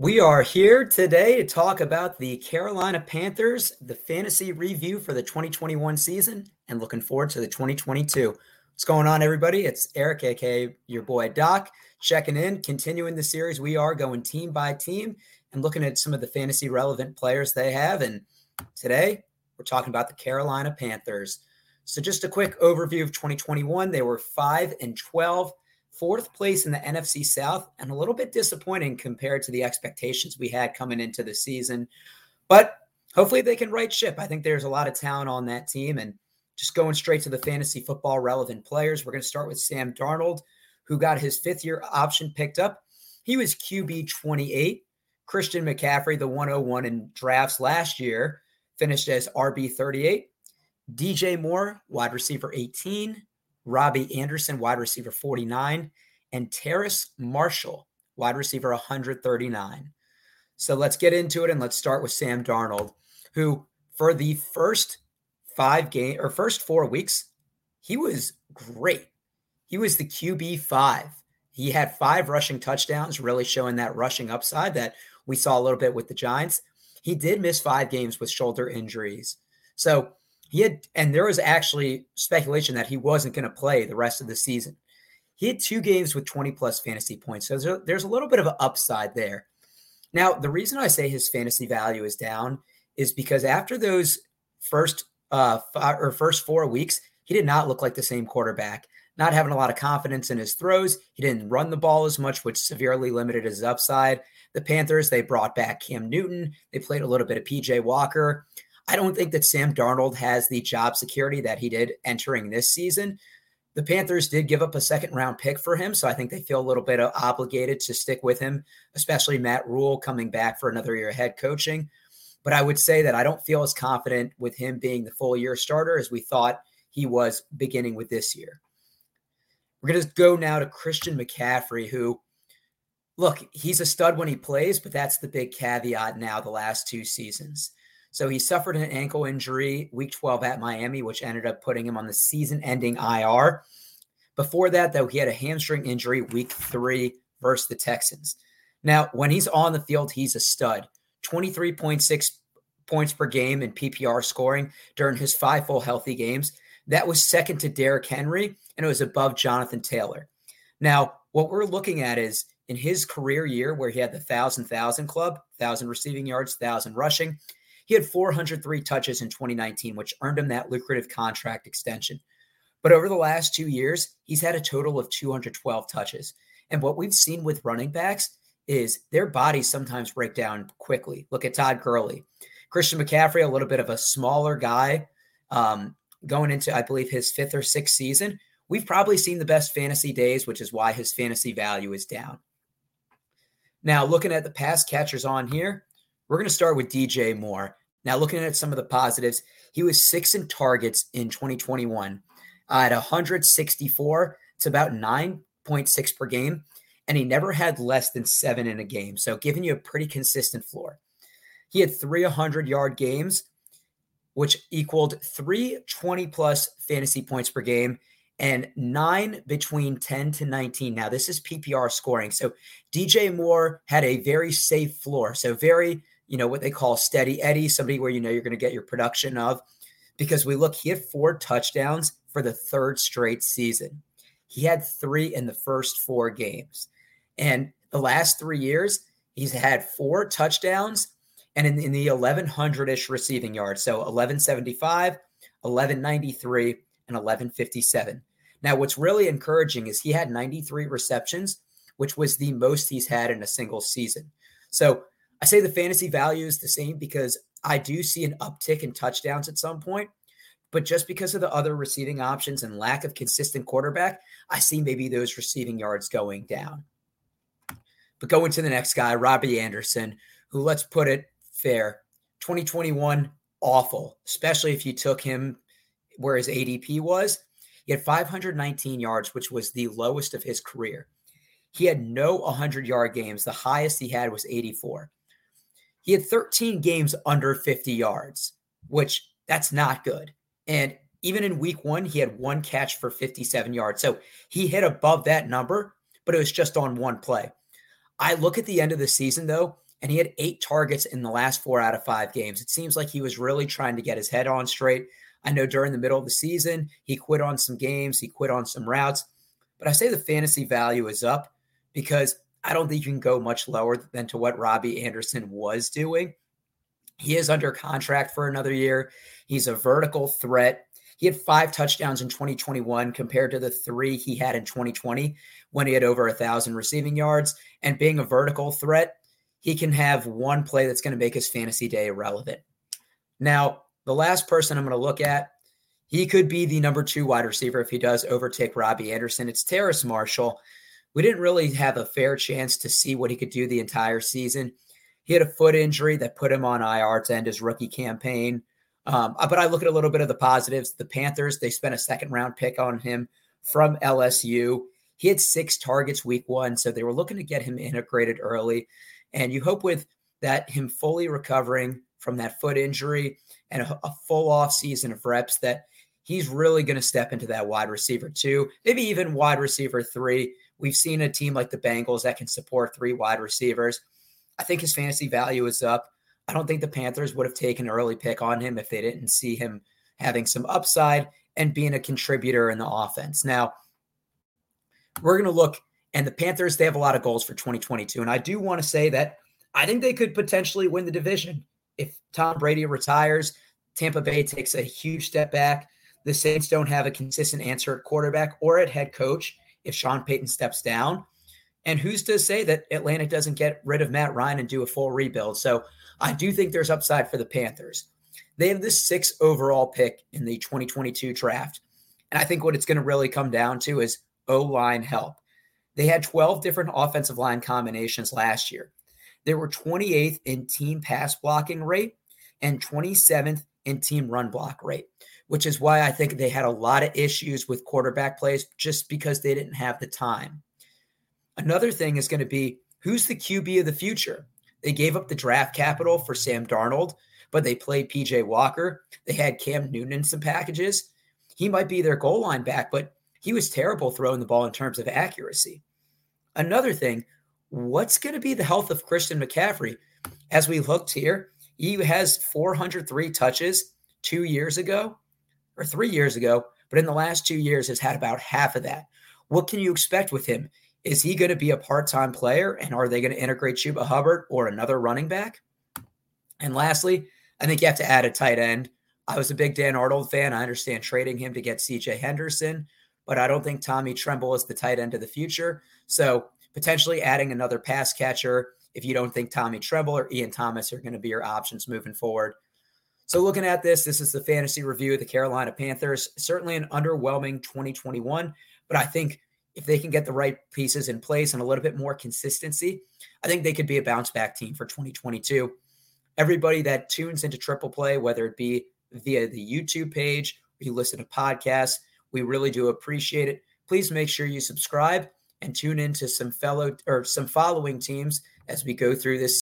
We are here today to talk about the Carolina Panthers, the fantasy review for the 2021 season, and looking forward to the 2022. What's going on, everybody? It's Eric, aka your boy Doc, checking in, continuing the series. We are going team by team and looking at some of the fantasy relevant players they have. And today we're talking about the Carolina Panthers. So, just a quick overview of 2021. They were 5 and 12 fourth place in the NFC South and a little bit disappointing compared to the expectations we had coming into the season. But hopefully they can right ship. I think there's a lot of talent on that team. And just going straight to the fantasy football relevant players, we're going to start with Sam Darnold, who got his fifth year option picked up. He was QB 28. Christian McCaffrey, the 101 in drafts last year, finished as RB 38. DJ Moore, wide receiver 18. Robby Anderson, wide receiver 49, and Terrace Marshall, wide receiver 139. So let's get into it and let's start with Sam Darnold, who for the first five game or first four weeks, he was great. He was the QB five. He had five rushing touchdowns, really showing that rushing upside that we saw a little bit with the Giants. He did miss five games with shoulder injuries. So he had, and there was actually speculation that he wasn't going to play the rest of the season. He had two games with 20 plus fantasy points. So there's a, there's a little bit of an upside there. Now, the reason I say his fantasy value is down is because after those first uh five, or first four weeks, he did not look like the same quarterback. Not having a lot of confidence in his throws. He didn't run the ball as much, which severely limited his upside. The Panthers, they brought back Cam Newton. They played a little bit of PJ Walker. I don't think that Sam Darnold has the job security that he did entering this season. The Panthers did give up a second round pick for him, so I think they feel a little bit obligated to stick with him, especially Matt Rhule coming back for another year of head coaching. But I would say that I don't feel as confident with him being the full year starter as we thought he was beginning with this year. We're going to go now to Christian McCaffrey, who, look, he's a stud when he plays, but that's the big caveat now the last two seasons. So he suffered an ankle injury week 12 at Miami, which ended up putting him on the season ending IR. Before that, though, he had a hamstring injury week three versus the Texans. Now, when he's on the field, he's a stud 23.6 points per game in PPR scoring during his five full healthy games. That was second to Derrick Henry, and it was above Jonathan Taylor. Now, what we're looking at is in his career year where he had the thousand thousand club, thousand receiving yards, thousand rushing, he had 403 touches in 2019, which earned him that lucrative contract extension. But over the last two years, he's had a total of 212 touches. And what we've seen with running backs is their bodies sometimes break down quickly. Look at Todd Gurley. Christian McCaffrey, a little bit of a smaller guy, um, going into, I believe, his fifth or sixth season. We've probably seen the best fantasy days, which is why his fantasy value is down. Now, looking at the pass catchers on here, we're going to start with DJ Moore. Now, looking at some of the positives, he was six in targets in 2021 uh, at 164. It's about 9.6 per game. And he never had less than seven in a game. So, giving you a pretty consistent floor. He had three 100 yard games, which equaled three 20 plus fantasy points per game and nine between 10 to 19. Now, this is PPR scoring. So, DJ Moore had a very safe floor. So, very you know, what they call steady Eddie, somebody where you know you're going to get your production of. Because we look, he had four touchdowns for the third straight season. He had three in the first four games. And the last three years, he's had four touchdowns and in, in the 1100 ish receiving yards. So 1175, 1193, and 1157. Now, what's really encouraging is he had 93 receptions, which was the most he's had in a single season. So I say the fantasy value is the same because I do see an uptick in touchdowns at some point. But just because of the other receiving options and lack of consistent quarterback, I see maybe those receiving yards going down. But going to the next guy, Robby Anderson, who, let's put it fair, 2021, awful, especially if you took him where his ADP was. He had 519 yards, which was the lowest of his career. He had no 100 yard games. The highest he had was 84. He had 13 games under 50 yards, which that's not good. And even in week one, he had one catch for 57 yards. So he hit above that number, but it was just on one play. I look at the end of the season, though, and he had eight targets in the last four out of five games. It seems like he was really trying to get his head on straight. I know during the middle of the season, he quit on some games, he quit on some routes, but I say the fantasy value is up because I don't think you can go much lower than to what Robby Anderson was doing. He is under contract for another year. He's a vertical threat. He had five touchdowns in 2021 compared to the three he had in 2020 when he had over a thousand receiving yards. And being a vertical threat, he can have one play that's going to make his fantasy day irrelevant. Now, the last person I'm going to look at, he could be the number two wide receiver if he does overtake Robby Anderson. It's Terrace Marshall. We didn't really have a fair chance to see what he could do the entire season. He had a foot injury that put him on IR to end his rookie campaign. Um, uh, but I look at a little bit of the positives. The Panthers, they spent a second round pick on him from LSU. He had six targets week one, so they were looking to get him integrated early. And you hope with that, him fully recovering from that foot injury and a, a full off season of reps, that he's really going to step into that wide receiver two, maybe even wide receiver three. We've seen a team like the Bengals that can support three wide receivers. I think his fantasy value is up. I don't think the Panthers would have taken an early pick on him if they didn't see him having some upside and being a contributor in the offense. Now, we're going to look, and the Panthers, they have a lot of goals for 2022. And I do want to say that I think they could potentially win the division. If Tom Brady retires, Tampa Bay takes a huge step back. The Saints don't have a consistent answer at quarterback or at head coach if Sean Payton steps down. And who's to say that Atlanta doesn't get rid of Matt Ryan and do a full rebuild? So I do think there's upside for the Panthers. They have the sixth overall pick in the 2022 draft. And I think what it's going to really come down to is O line help. They had 12 different offensive line combinations last year. They were 28th in team pass blocking rate and 27th in team run block rate, which is why I think they had a lot of issues with quarterback plays just because they didn't have the time. Another thing is going to be who's the QB of the future? They gave up the draft capital for Sam Darnold, but they played PJ Walker. They had Cam Newton in some packages. He might be their goal line back, but he was terrible throwing the ball in terms of accuracy. Another thing, what's going to be the health of Christian McCaffrey? As we looked here, he has 403 touches two years ago or three years ago, but in the last two years has had about half of that. What can you expect with him? Is he going to be a part time player? And are they going to integrate Chuba Hubbard or another running back? And lastly, I think you have to add a tight end. I was a big Dan Arnold fan. I understand trading him to get CJ Henderson, but I don't think Tommy Tremble is the tight end of the future. So potentially adding another pass catcher if you don't think Tommy Tremble or Ian Thomas are going to be your options moving forward. So looking at this, this is the fantasy review of the Carolina Panthers. Certainly an underwhelming 2021, but I think if they can get the right pieces in place and a little bit more consistency, I think they could be a bounce back team for 2022. Everybody that tunes into Triple Play, whether it be via the YouTube page or you listen to podcasts, we really do appreciate it. Please make sure you subscribe and tune in to some fellow or some following teams as we go through this